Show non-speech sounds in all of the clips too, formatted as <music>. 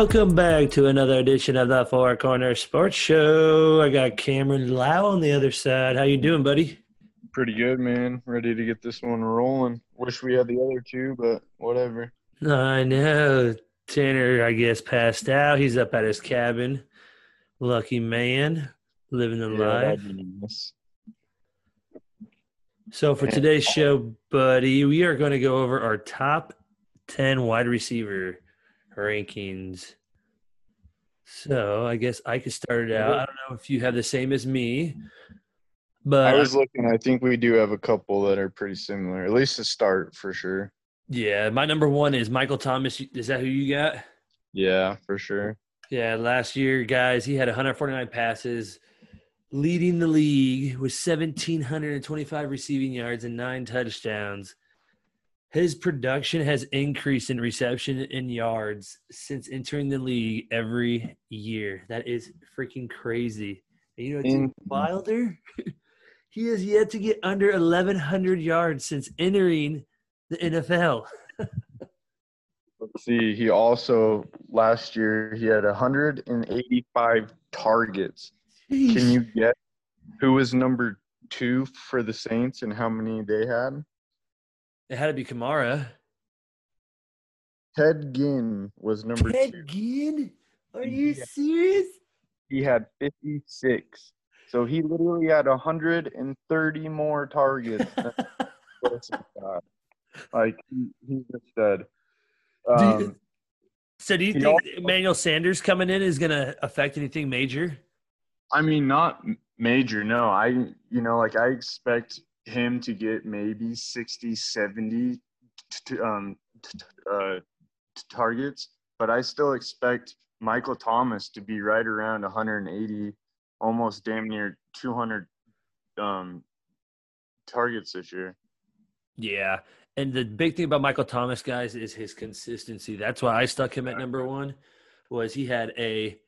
Welcome back to another edition of the Four Corner Sports Show. I got Cameron Lau on the other side. How you doing, buddy? Pretty good, man. Ready to get this one rolling. Wish we had the other two, but whatever. I know. Tanner, I guess, passed out. He's up at his cabin. Lucky man, living the Yeah, life. nice. So for today's show, buddy, we are going to go over our top 10 wide receiver rankings. So I guess I could start it out. I don't know if you have the same as me, but I was looking. I think we do have a couple that are pretty similar. At least to start for sure. yeah, my number one is Michael Thomas. Is that who you got? Yeah, for sure. Yeah, last year, guys, he had 149 passes, leading the league with 1,725 receiving yards and nine touchdowns. His production has increased in reception and yards since entering the league every year. That is freaking crazy. And you know what's even mm-hmm. wilder? <laughs> he has yet to get under 1,100 yards since entering the NFL. Let's see. He also last year he had 185 targets. Can you get who was number two for the Saints and how many they had? It had to be Kamara. Ted Ginn was number Ted two. Ginn? Are you Yeah. serious? He had 56. So he literally had 130 more targets. than <laughs> Wilson got. Like he, he just said. Do you- Um, so do you think also- Emmanuel Sanders coming in is going to affect anything major? I mean, not major. No, I you know like I expect him to get maybe 60, 70 t- t- um, t- uh, t- targets, but I still expect Michael Thomas to be right around 180, almost damn near 200 um, targets this year. Yeah. And the big thing about Michael Thomas, guys, is his consistency. That's why I stuck him at number one. Was he had a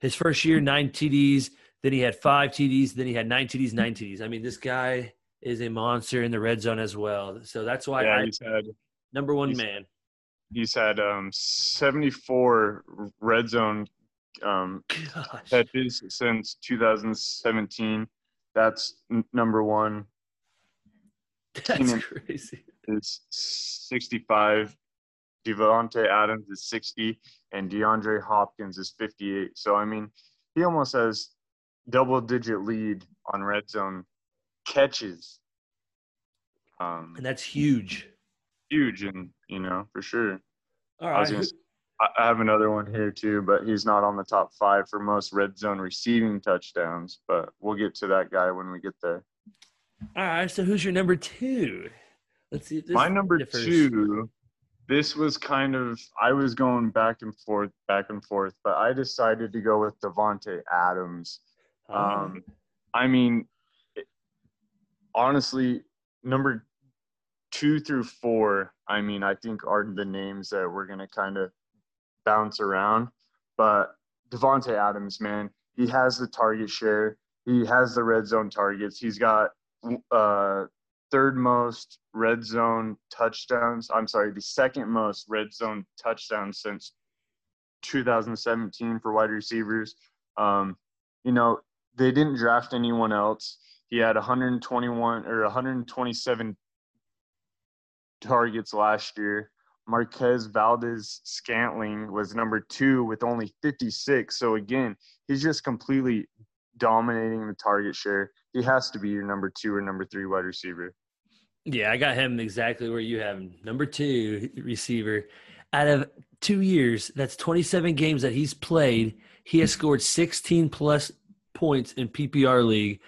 his first year nine TDs, then he had five TDs, then he had nine TDs, nine TDs. I mean, this guy is a monster in the red zone as well. So that's why yeah, I he's had number one he's- man. he's had um 74 red zone um <laughs> Gosh. catches since 2017 that's n- number one <laughs> That's Keenan. crazy. is 65 davante adams is 60 and deandre hopkins is 58 so i mean he almost has double digit lead on red zone catches um And that's huge. huge and you know for sure All right. I I have another one here too, but he's not on the top five for most red zone receiving touchdowns. But we'll get to that guy when we get there. All right. So who's your number two? Let's see if this My number differs. two, this was kind of I was going back and forth, back and forth, but I decided to go with Davante Adams. Ah, Um, I mean, honestly, number two through four, I mean, I think are the names that we're gonna kind of bounce around. But Davante Adams, man, he has the target share. He has the red zone targets. He's got uh, third most red zone touchdowns. I'm sorry, the second most red zone touchdowns since 2017 for wide receivers. Um, you know, they didn't draft anyone else. He had 121 or 127 targets last year. Marquez Valdes-Scantling was number two with only 56. So again, he's just completely dominating the target share. He has to be your number two or number three wide receiver. Yeah, I got him exactly where you have him. Number two receiver. Out of two years, that's 27 games that he's played. He has scored 16 plus points in PPR league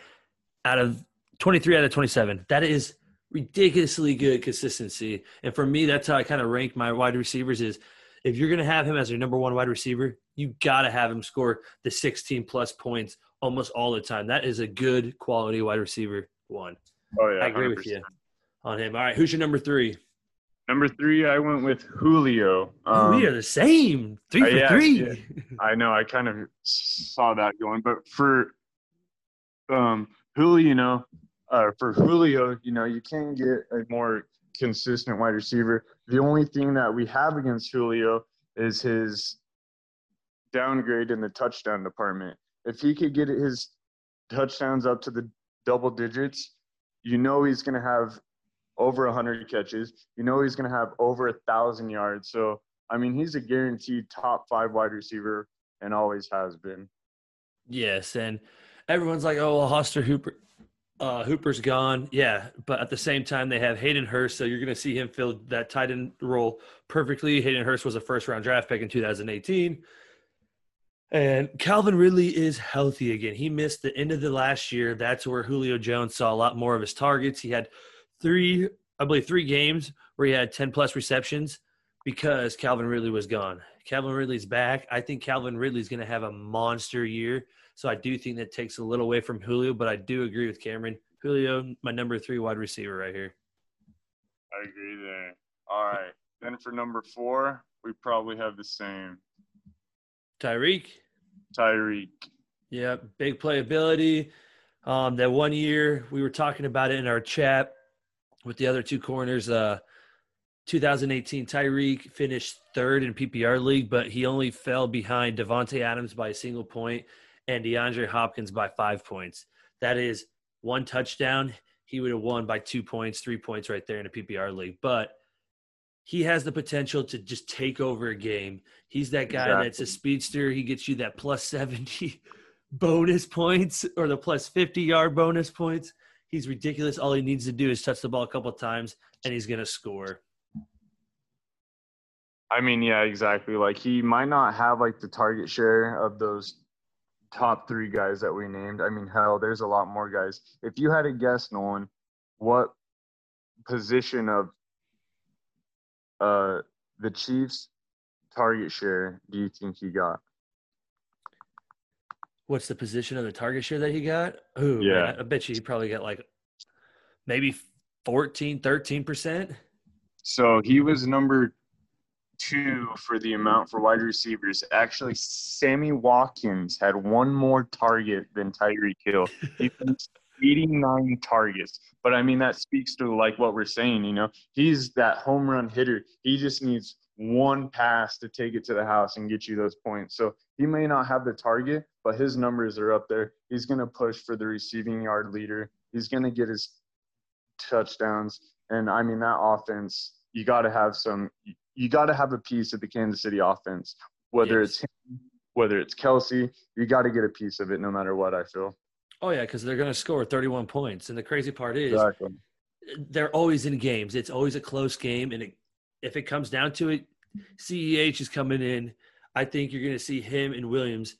out of 23 out of 27. That is ridiculously good consistency. And for me, that's how I kind of rank my wide receivers is if you're going to have him as your number one wide receiver, you got to have him score the 16 plus points almost all the time. That is a good quality wide receiver one. Oh yeah, I agree with you on him. All right, who's your number three? Number three, I went with Julio. oh, we Um, are the same. Three uh, for yeah, three. yeah. I know. I kind of saw that going, but for um Julio, you know, uh, for Julio, you know, you can get a more consistent wide receiver. The only thing that we have against Julio is his downgrade in the touchdown department. If he could get his touchdowns up to the double digits, you know he's going to have over 100 catches. You know he's going to have over a thousand yards. So I mean, he's a guaranteed top five wide receiver and always has been. Yes, and everyone's like, "Oh, well, Hoster Hooper, uh, Hooper's gone." Yeah, but at the same time, they have Hayden Hurst, so you're going to see him fill that tight end role perfectly. Hayden Hurst was a first round draft pick in 2018. And Calvin Ridley is healthy again. He missed the end of the last year. That's where Julio Jones saw a lot more of his targets. He had three, I believe, three games where he had 10 plus receptions because Calvin Ridley was gone. Calvin Ridley's back. I think Calvin Ridley's going to have a monster year. So I do think that takes a little away from Julio, but I do agree with Cameron. Julio, my number three wide receiver right here. I agree there. All right. Then for number four, we probably have the same. Tyreek. Tyreek. Yeah, big playability. Um, that one year we were talking about it in our chat with the other two corners. Uh, 2018, Tyreek finished third in PPR league, but he only fell behind Davante Adams by a single point and DeAndre Hopkins by five points. That is one touchdown. He would have won by two points, three points right there in a PPR league. But he has the potential to just take over a game. He's that guy exactly. that's a speedster. He gets you that plus 70 <laughs> bonus points or the plus 50 yard bonus points. He's ridiculous. All he needs to do is touch the ball a couple times and he's going to score. I mean, yeah, exactly. Like he might not have like the target share of those top three guys that we named. I mean, hell, there's a lot more guys. If you had to guess, Nolan, what position of uh, the Chiefs' target share do you think he got? What's the position of the target share that he got? Ooh, yeah. Man, I bet you he probably got like maybe 14, 13%. So he was number two for the amount for wide receivers. Actually, Sammy Watkins had one more target than Tyreek Hill. He <laughs> 89 targets. But I mean, that speaks to like what we're saying, you know, he's that home run hitter. He just needs one pass to take it to the house and get you those points. So he may not have the target, but his numbers are up there. He's going to push for the receiving yard leader. He's going to get his touchdowns. And I mean, that offense, you got to have some, you got to have a piece of the Kansas City offense, whether yes. it's him, whether it's Kelce. you got to get a piece of it no matter what, I feel. Oh yeah, because they're going to score 31 points, and the crazy part is exactly. they're always in games. It's always a close game, and it, if it comes down to it, CEH is coming in. I think you're going to see him and Williams.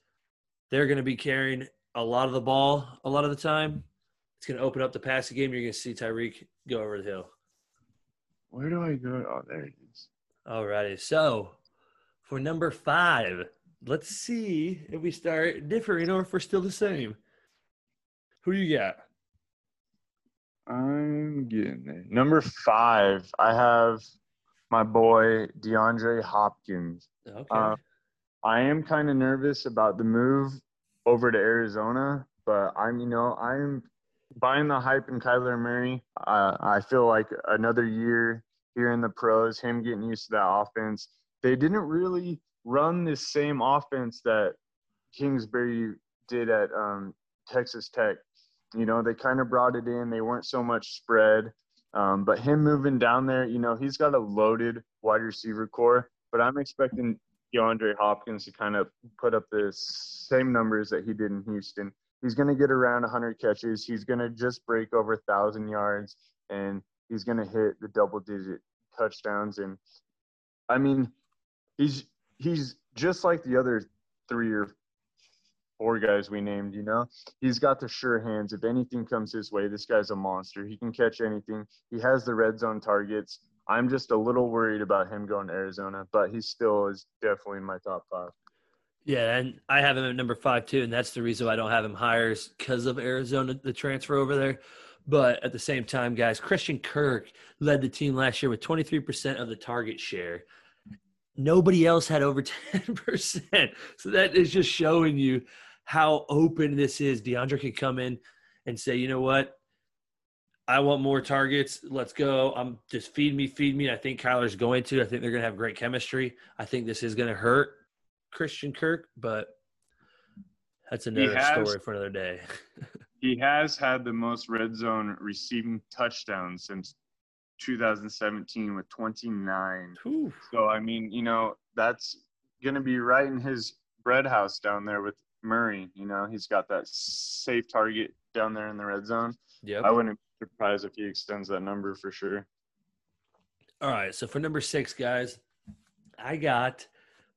They're going to be carrying a lot of the ball a lot of the time. It's going to open up the passing game. You're going to see Tyreek go over the hill. Where do I go? Oh, there it. All righty. So for number five, let's see if we start differing or if we're still the same. Who you got? I'm getting there. Number five, I have my boy DeAndre Hopkins. Okay. Uh, I am kind of nervous about the move over to Arizona, but I'm, you know, I'm buying the hype in Kyler Murray. Uh, I feel like another year here in the pros, him getting used to that offense. They didn't really run this same offense that Kingsbury did at um, Texas Tech. You know, they kind of brought it in. They weren't so much spread. Um, but him moving down there, you know, he's got a loaded wide receiver core. But I'm expecting DeAndre Hopkins to kind of put up the same numbers that he did in Houston. He's going to get around 100 catches. He's going to just break over 1,000 yards, and he's going to hit the double-digit touchdowns. And I mean, he's he's just like the other three or four guys we named, you know, he's got the sure hands. If anything comes his way, this guy's a monster. He can catch anything. He has the red zone targets. I'm just a little worried about him going to Arizona, but he still is definitely in my top five. Yeah, and I have him at number five too, and that's the reason why I don't have him higher is because of Arizona, the transfer over there. But at the same time, guys, Christian Kirk led the team last year with 23% of the target share. Nobody else had over <laughs> 10%. So that is just showing you how open this is. DeAndre could come in and say, you know what? I want more targets. Let's go. I'm just feed me, feed me. I think Kyler's going to. I think they're going to have great chemistry. I think this is going to hurt Christian Kirk, but that's another has- story for another day. <laughs> He has had the most red zone receiving touchdowns since 2017 with 29. Whew. So I mean, you know, that's Going to be right in his bread house down there with Murray. You know, he's got that safe target down there in the red zone. Yep. I wouldn't be surprised if he extends that number for sure. All right. So for number six, guys, I got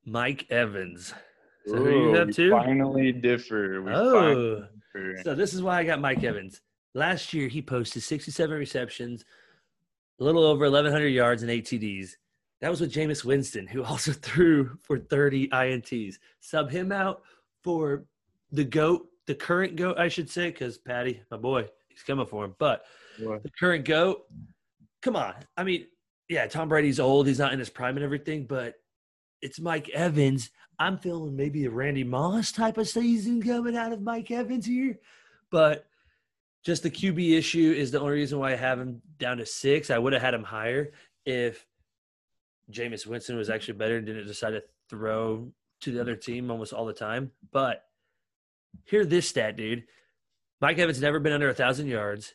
Mike Evans. So who you have too? Finally differ. We Oh. finally So this is why I got Mike Evans. Last year he posted 67 receptions, a little over 1,100 yards and eight TDs. That was with Jameis Winston, who <laughs> also threw for 30 INTs. Sub him out for the goat, the current goat, I should say, because Patty, my boy, he's coming for him. But What? the current goat, come on. I mean, yeah, Tom Brady's old, he's not in his prime and everything, but it's Mike Evans. I'm feeling maybe a Randy Moss type of season coming out of Mike Evans here. But just the QB issue is the only reason why I have him down to six. I would have had him higher if Jameis Winston was actually better and didn't decide to throw to the other team almost all the time. But hear this stat, dude. Mike Evans never been under a thousand yards,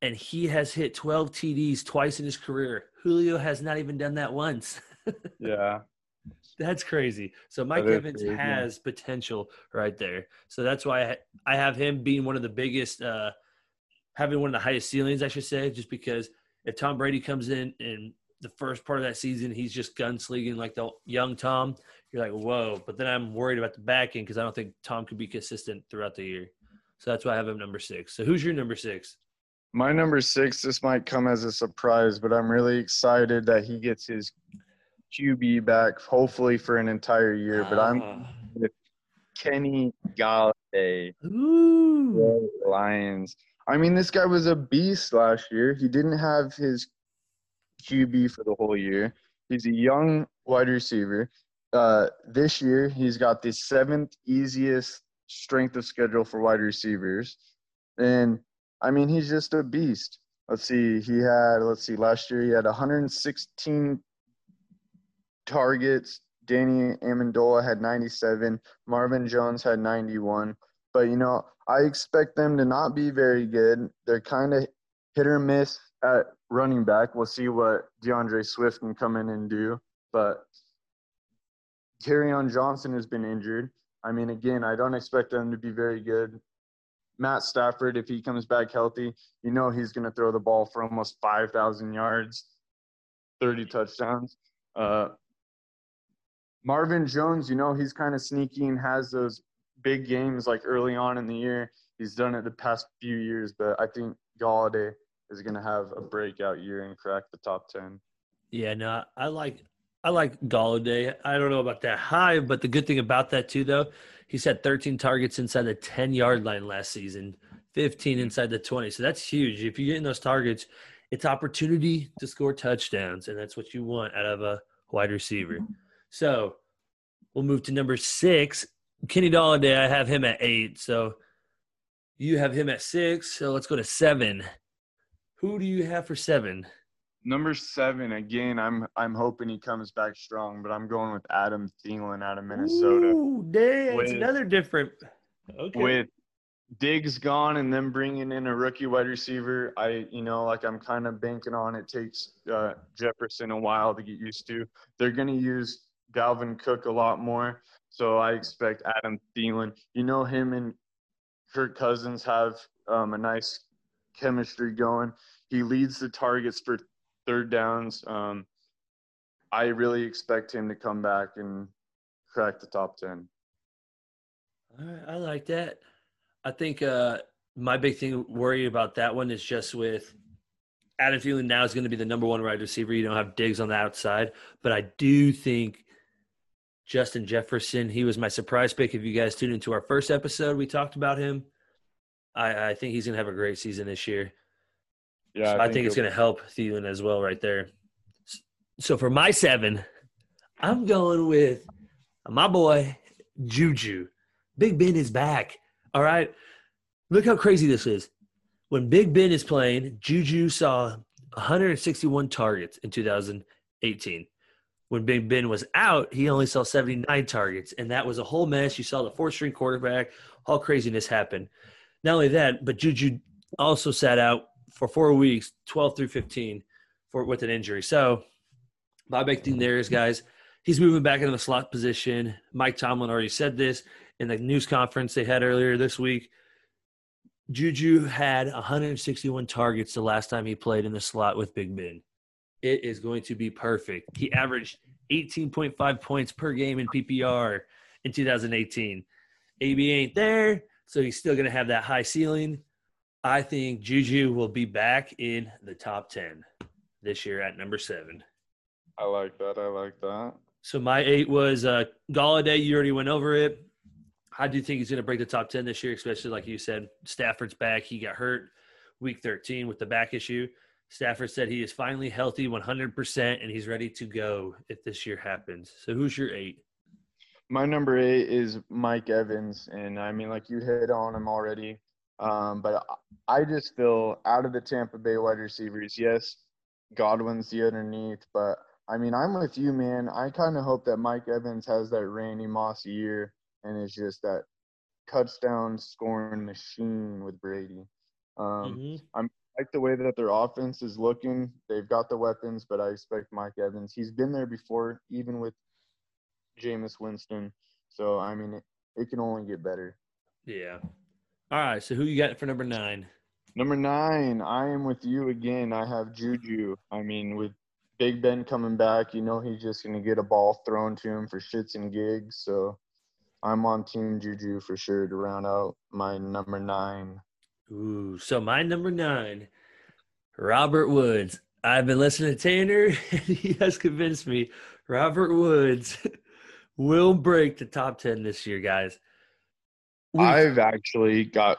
and he has hit 12 TDs twice in his career. Julio has not even done that once. <laughs> Yeah. That's crazy. So Mike That Evans crazy. has potential right there. So that's why I, I have him being one of the biggest, uh, having one of the highest ceilings, I should say, just because if Tom Brady comes in in the first part of that season, he's just gunslinging like the young Tom. You're like, whoa. But then I'm worried about the back end because I don't think Tom could be consistent throughout the year. So that's why I have him number six. So who's your number six? My number six, this might come as a surprise, but I'm really excited that he gets his QB back, hopefully for an entire year. But I'm Ah. Kenny Golladay, Ooh. Lions. I mean, this guy was a beast last year. He didn't have his QB for the whole year. He's a young wide receiver. Uh, this year, he's got the seventh easiest strength of schedule for wide receivers. And I mean, he's just a beast. Let's see, he had, let's see, last year he had 116 targets. Danny Amendola had 97. Marvin Jones had 91. But, you know, I expect them to not be very good. They're kind of hit or miss at running back. We'll see what D'Andre Swift can come in and do. But on Johnson has been injured. I mean, again, I don't expect them to be very good. Matt Stafford, if he comes back healthy, you know he's going to throw the ball for almost 5,000 yards, 30 touchdowns. Uh, Marvin Jones, you know, he's kind of sneaky and has those big games like early on in the year. He's done it the past few years, but I think Golladay is going to have a breakout year and crack the top 10. Yeah, no, I like I like Golladay. I don't know about that high, but the good thing about that too, though, he's had 13 targets inside the 10 yard line last season, 15 mm-hmm. inside the 20. So that's huge. If you're getting those targets, it's opportunity to score touchdowns, and that's what you want out of a wide receiver. So we'll move to number six, Kenny Golladay. I have him at eight. So you have him at six. So let's go to seven. Who do you have for seven? Number seven, again, I'm I'm hoping he comes back strong, but I'm going with Adam Thielen out of Minnesota. Ooh, dang, it's another different. Okay. With Diggs gone and then bringing in a rookie wide receiver, I you know like I'm kind of banking on it takes uh, Jefferson a while to get used to. They're going to use Dalvin Cook a lot more, so I expect Adam Thielen. You know him and Kirk Cousins have um, a nice chemistry going. He leads the targets for third downs. Um, I really expect him to come back and crack the top ten. All right, I like that. I think uh, my big thing worry about that one is just with Adam Thielen now is going to be the number one wide receiver. You don't have Diggs on the outside, but I do think Justin Jefferson. He was my surprise pick. If you guys tuned into our first episode, we talked about him. I, I think he's going to have a great season this year. Yeah, So I, think, it's going to help Thielen as well, right there. So for my seven, I'm going with my boy Juju. Big Ben is back. All right. Look how crazy this is. When Big Ben is playing, Juju saw 161 targets in 2018. When Big Ben was out, he only saw 79 targets, and that was a whole mess. You saw the four string quarterback, all craziness happened. Not only that, but Juju also sat out for four weeks, 12 through 15, for with an injury. So my big thing there is, guys, he's moving back into the slot position. Mike Tomlin already said this in the news conference they had earlier this week. Juju had 161 targets the last time he played in the slot with Big Ben. It is going to be perfect. He averaged 18.5 points per game in PPR in 2018. AB ain't there, so he's still going to have that high ceiling. I think Juju will be back in the top 10 this year at number seven. I like that. I like that. So my eight was uh, Golladay. You already went over it. I do you think he's going to break the top 10 this year, especially like you said. Stafford's back. He got hurt week 13 with the back issue. Stafford said he is finally healthy 100% and he's ready to go if this year happens. So who's your eight? My number eight is Mike Evans. And I mean, like you hit on him already. Um, but I just feel out of the Tampa Bay wide receivers, yes, Godwin's the underneath, but I mean, I'm with you, man. I kind of hope that Mike Evans has that Randy Moss year and is just that touchdown scoring machine with Brady. Um, Mm-hmm. I'm like the way that their offense is looking. They've got the weapons, but I expect Mike Evans. He's been there before, even with Jameis Winston. So I mean, it, it can only get better. Yeah. All right. So who you got for number nine? Number nine, I am with you again. I have Juju. I mean, with Big Ben coming back, you know he's just going to get a ball thrown to him for shits and gigs. So I'm on Team Juju for sure to round out my number nine. Ooh. So my number nine, Robert Woods. I've been listening to Tanner, <laughs> and he has convinced me Robert Woods <laughs> will break the top 10 this year, guys. We- I've actually got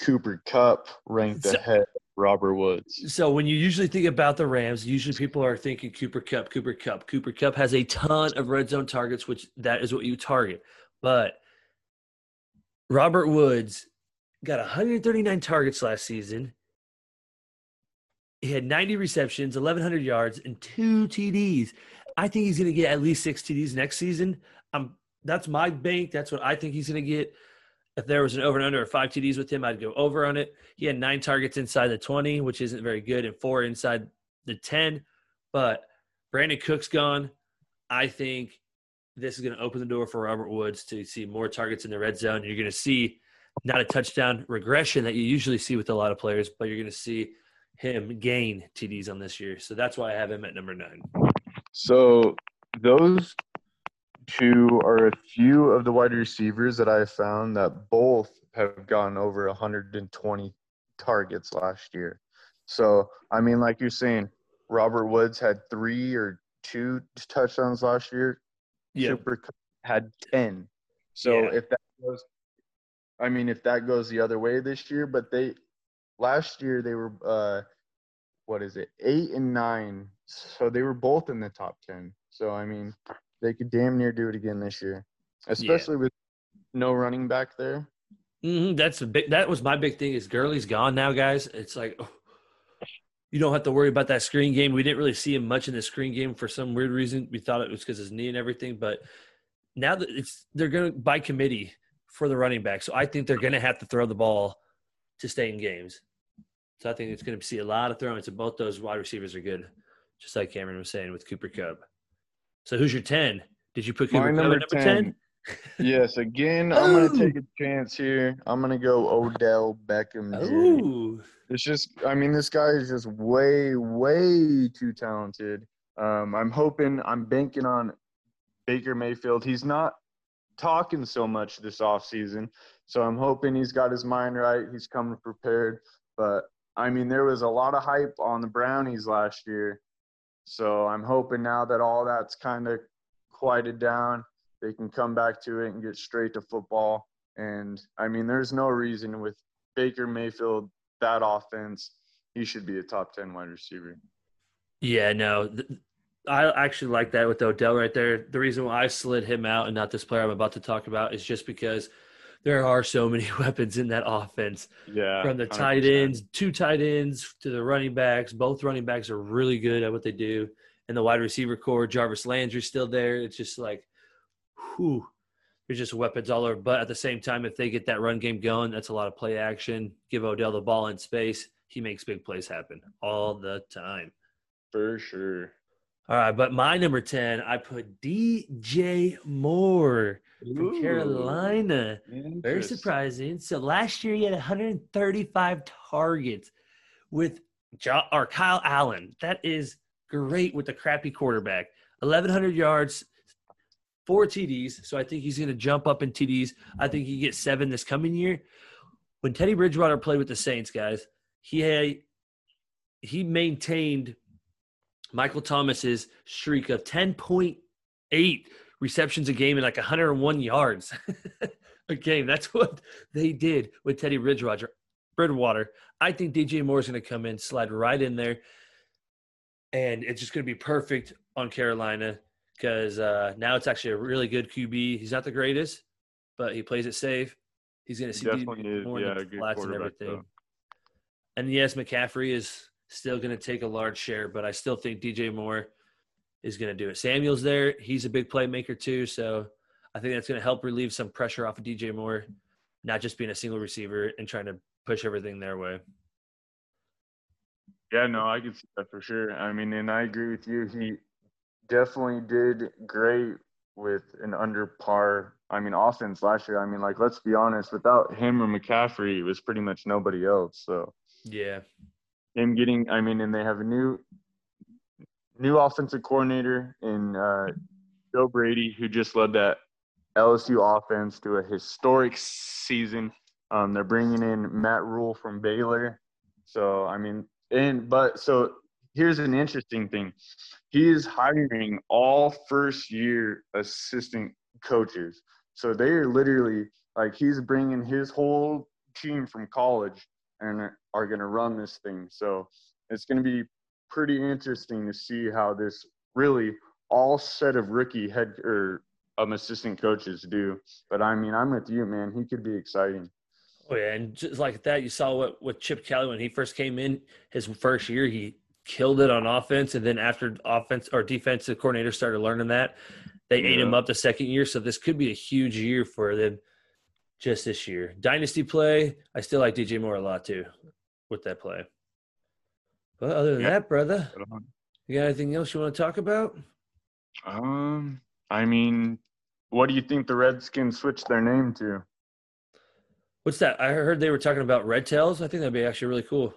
Cooper Kupp ranked So- ahead of Robert Woods. So when you usually think about the Rams, usually people are thinking Cooper Kupp, Cooper Kupp. Cooper Kupp has a ton of red zone targets, which that is what you target. But Robert Woods got 139 targets last season. He had 90 receptions, 1,100 yards, and two TDs. I think he's going to get at least six TDs next season. Um, that's my bank. That's what I think he's going to get. If there was an over and under of five TDs with him, I'd go over on it. He had nine targets inside the 20, which isn't very good, and four inside the 10. But Brandin Cooks's gone. I think this is going to open the door for Robert Woods to see more targets in the red zone. You're going to see not a touchdown regression that you usually see with a lot of players, but you're going to see him gain TDs on this year. So that's why I have him at number nine. So those two are a few of the wide receivers that I found that both have gone over 120 targets last year. So I mean, like you're saying, Robert Woods had three or two touchdowns last year. Super had 10. So Yeah. if that goes, I mean, if that goes the other way this year, but they last year they were uh, what is it, eight and nine. So they were both in the top 10. So I mean, they could damn near do it again this year, especially with no running back there. hmm That's a big. That was my big thing. Is Gurley's gone now, guys? It's like oh, you don't have to worry about that screen game. We didn't really see him much in the screen game for some weird reason. We thought it was because his knee and everything, but now that it's they're going to by committee for the running back, so I think they're going to have to throw the ball to stay in games. So I think it's going to see a lot of throwing. So both those wide receivers are good, just like Cameron was saying with Cooper Kupp. So who's your ten? Did you put Cooper My number at number ten? Yes, again, <laughs> I'm gonna take a chance here. I'm gonna go Odell Beckham. Jr. Ooh, It's just, I mean, this guy is just way, way too talented. Um, I'm hoping, I'm banking on Baker Mayfield. He's not talking so much this offseason, so I'm hoping he's got his mind right. He's coming prepared. But I mean, there was a lot of hype on the Brownies last year, so I'm hoping now that all that's kind of quieted down, they can come back to it and get straight to football. And I mean, there's no reason with Baker Mayfield that offense, he should be a top 10 wide receiver. Yeah, no. I actually like that with Odell right there. The reason why I slid him out and not this player I'm about to talk about is just because there are so many <laughs> weapons in that offense. Yeah. From the tight ends, two tight ends to the running backs. Both running backs are really good at what they do. And the wide receiver core, Jarvis Landry's still there. It's just like, whew, there's just weapons all over. But at the same time, if they get that run game going, that's a lot of play action. Give Odell the ball in space. He makes big plays happen all the time. For sure. All right, but my number 10, I put DJ Moore from Ooh, Carolina. Very surprising. So last year he had 135 targets with jo- or Kyle Allen. That is great with the crappy quarterback. 1,100 yards, four TDs. So I think he's going to jump up in TDs. I think he gets seven this coming year. When Teddy Bridgewater played with the Saints, guys, he had he maintained Michael Thomas's streak of 10.8 receptions a game and like 101 yards <laughs> a game. That's what they did with Teddy Bridgewater. Bridgewater. I think DJ Moore is going to come in, slide right in there, and it's just going to be perfect on Carolina because uh, now it's actually a really good QB. He's not the greatest, but he plays it safe. He's going to see definitely DJ is, Moore in yeah, flats and everything. though. And yes, McCaffrey is still going to take a large share, but I still think DJ Moore is going to do it. Samuel's there. He's a big playmaker too. So I think that's going to help relieve some pressure off of DJ Moore, not just being a single receiver and trying to push everything their way. Yeah, no, I can see that for sure. I mean, and I agree with you. He definitely did great with an under par. I mean, offense last year. I mean, like let's be honest, without him or McCaffrey, it was pretty much nobody else. So Yeah. Him getting, I mean, and they have a new new offensive coordinator in uh, Joe Brady, who just led that LSU offense to a historic season. Um, they're bringing in Matt Rhule from Baylor. So I mean, and but so here's an interesting thing. He is hiring all first year assistant coaches. So they are literally like he's bringing his whole team from college and are going to run this thing. So it's going to be pretty interesting to see how this really all set of rookie head or um, assistant coaches do. But I mean, I'm with you, man. He could be exciting. Oh yeah, and just like that, you saw what with Chip Kelly when he first came in his first year, he killed it on offense, and then after offense or defensive coordinator started learning that, they ate him up the second year. So this could be a huge year for them just this year. Dynasty play, I still like DJ Moore a lot too with that play. But other than Yeah. that, brother, you got anything else you want to talk about? Um, I mean, what do you think the Redskins switched their name to? What's that? I heard they were talking about red tails. I think that'd be actually really cool.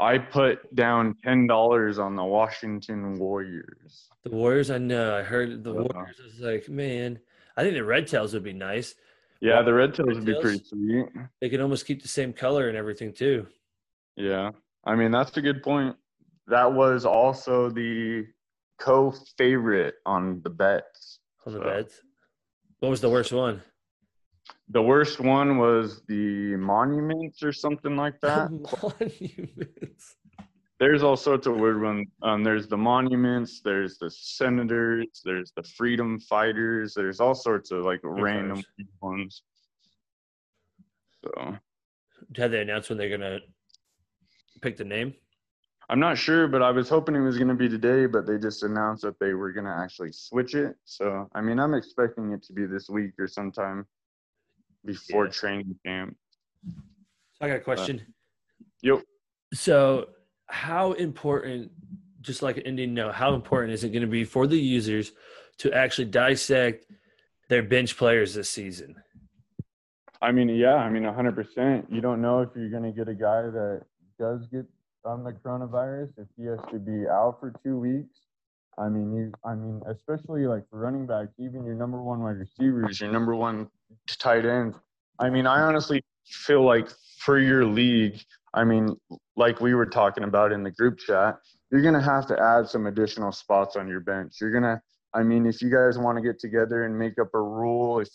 I put down ten dollars on the Washington Warriors. The Warriors, I know. I heard the. Warriors. I was like, man, I think the red tails would be nice. Yeah, the Red Tails would be pretty sweet. They could almost keep the same color and everything too. Yeah, I mean that's a good point. That was also the co-favorite on the bets. on the So, beds. What was the worst one? The worst one was the Monuments or something like that. <laughs> Monuments. There's all sorts of weird ones. Um, there's the Monuments. There's the Senators. There's the Freedom Fighters. There's all sorts of like random fighters. ones. So Had they announced when they're gonna pick the name? I'm not sure, but I was hoping it was to be today, but they just announced that they were to actually switch it. So, I mean, I'm expecting it to be this week or sometime before Yeah. training camp. I got a question. Yep. So, how important, just like an Indian note, how important is it going to be for the users to actually dissect their bench players this season? I mean, yeah, I mean, 100%. You don't know if you're going to get a guy that does get on the coronavirus, if he has to be out for two weeks. I mean, you, I mean, especially like for running backs, even your number one wide receivers, your number one tight ends. I mean, I honestly feel like for your league, I mean, like we were talking about in the group chat, you're going to have to add some additional spots on your bench. You're going to, I mean, if you guys want to get together and make up a rule, if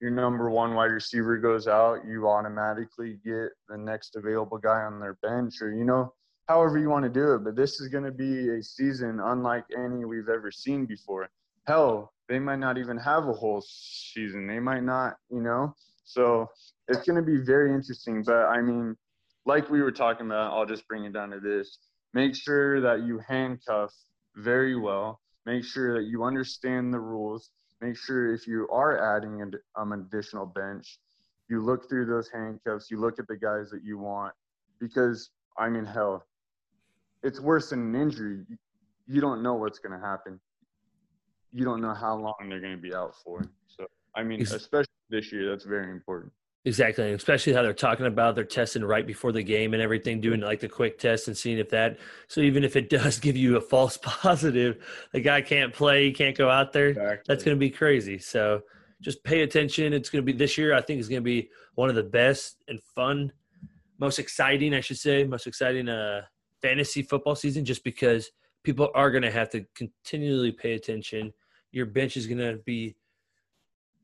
your number one wide receiver goes out, you automatically get the next available guy on their bench, or, you know, however you want to do it. But this is going to be a season unlike any we've ever seen before. Hell, they might not even have a whole season. They might not, you know? So it's going to be very interesting. But I mean, like we were talking about, I'll just bring it down to this make sure that you handcuff very well. Make sure that you understand the rules. Make sure if you are adding an um, additional bench, you look through those handcuffs. You look at the guys that you want, because I mean, hell, it's worse than an injury. You don't know what's going to happen. You don't know how long they're going to be out for. So, I mean, especially this year, that's very important. Exactly, especially how they're talking about they're testing right before the game and everything, doing like the quick test and seeing if that. So even if it <laughs> does give you a false <laughs> positive, the guy can't play, he can't go out there. Exactly. That's going to be crazy. So just pay attention. It's going to be this year. I think is going to be one of the best and fun, most exciting, I should say, most exciting uh, fantasy football season, just because people are going to have to continually pay attention. Your bench is going to be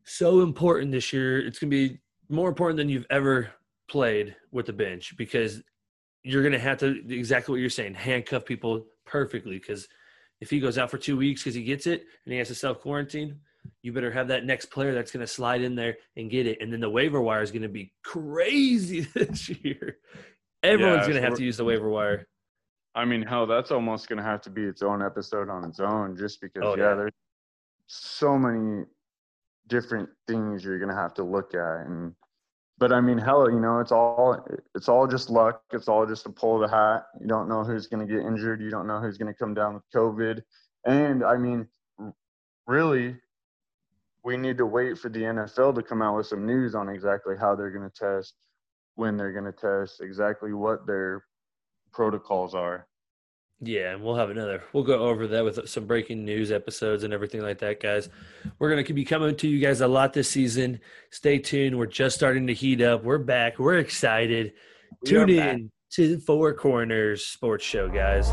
so important this year. It's going to be more important than you've ever played with the bench because you're going to have to exactly what you're saying handcuff people perfectly because if he goes out for two weeks because he gets it and he has to self quarantine you better have that next player that's going to slide in there and get it. And then the waiver wire is going to be crazy <laughs> this year. Everyone's yeah, going to have to use the waiver wire. I mean hell that's almost going to have to be its own episode on its own just because oh, yeah, yeah. there's so many different things you're to have to look at and but I mean, hell, you know, it's all it's all just luck. It's all just a pull of the hat. You don't know who's going to get injured. You don't know who's going to come down with COVID. And I mean, really, we need to wait for the NFL to come out with some news on exactly how they're going to test, when they're going to test, exactly what their protocols are. Yeah, and we'll have another. We'll go over that with some breaking news episodes and everything like that, guys. We're going to be coming to you guys a lot this season. Stay tuned. We're just starting to heat up. We're back. We're excited. We Tune in back. to Four Corners Sports Show, guys.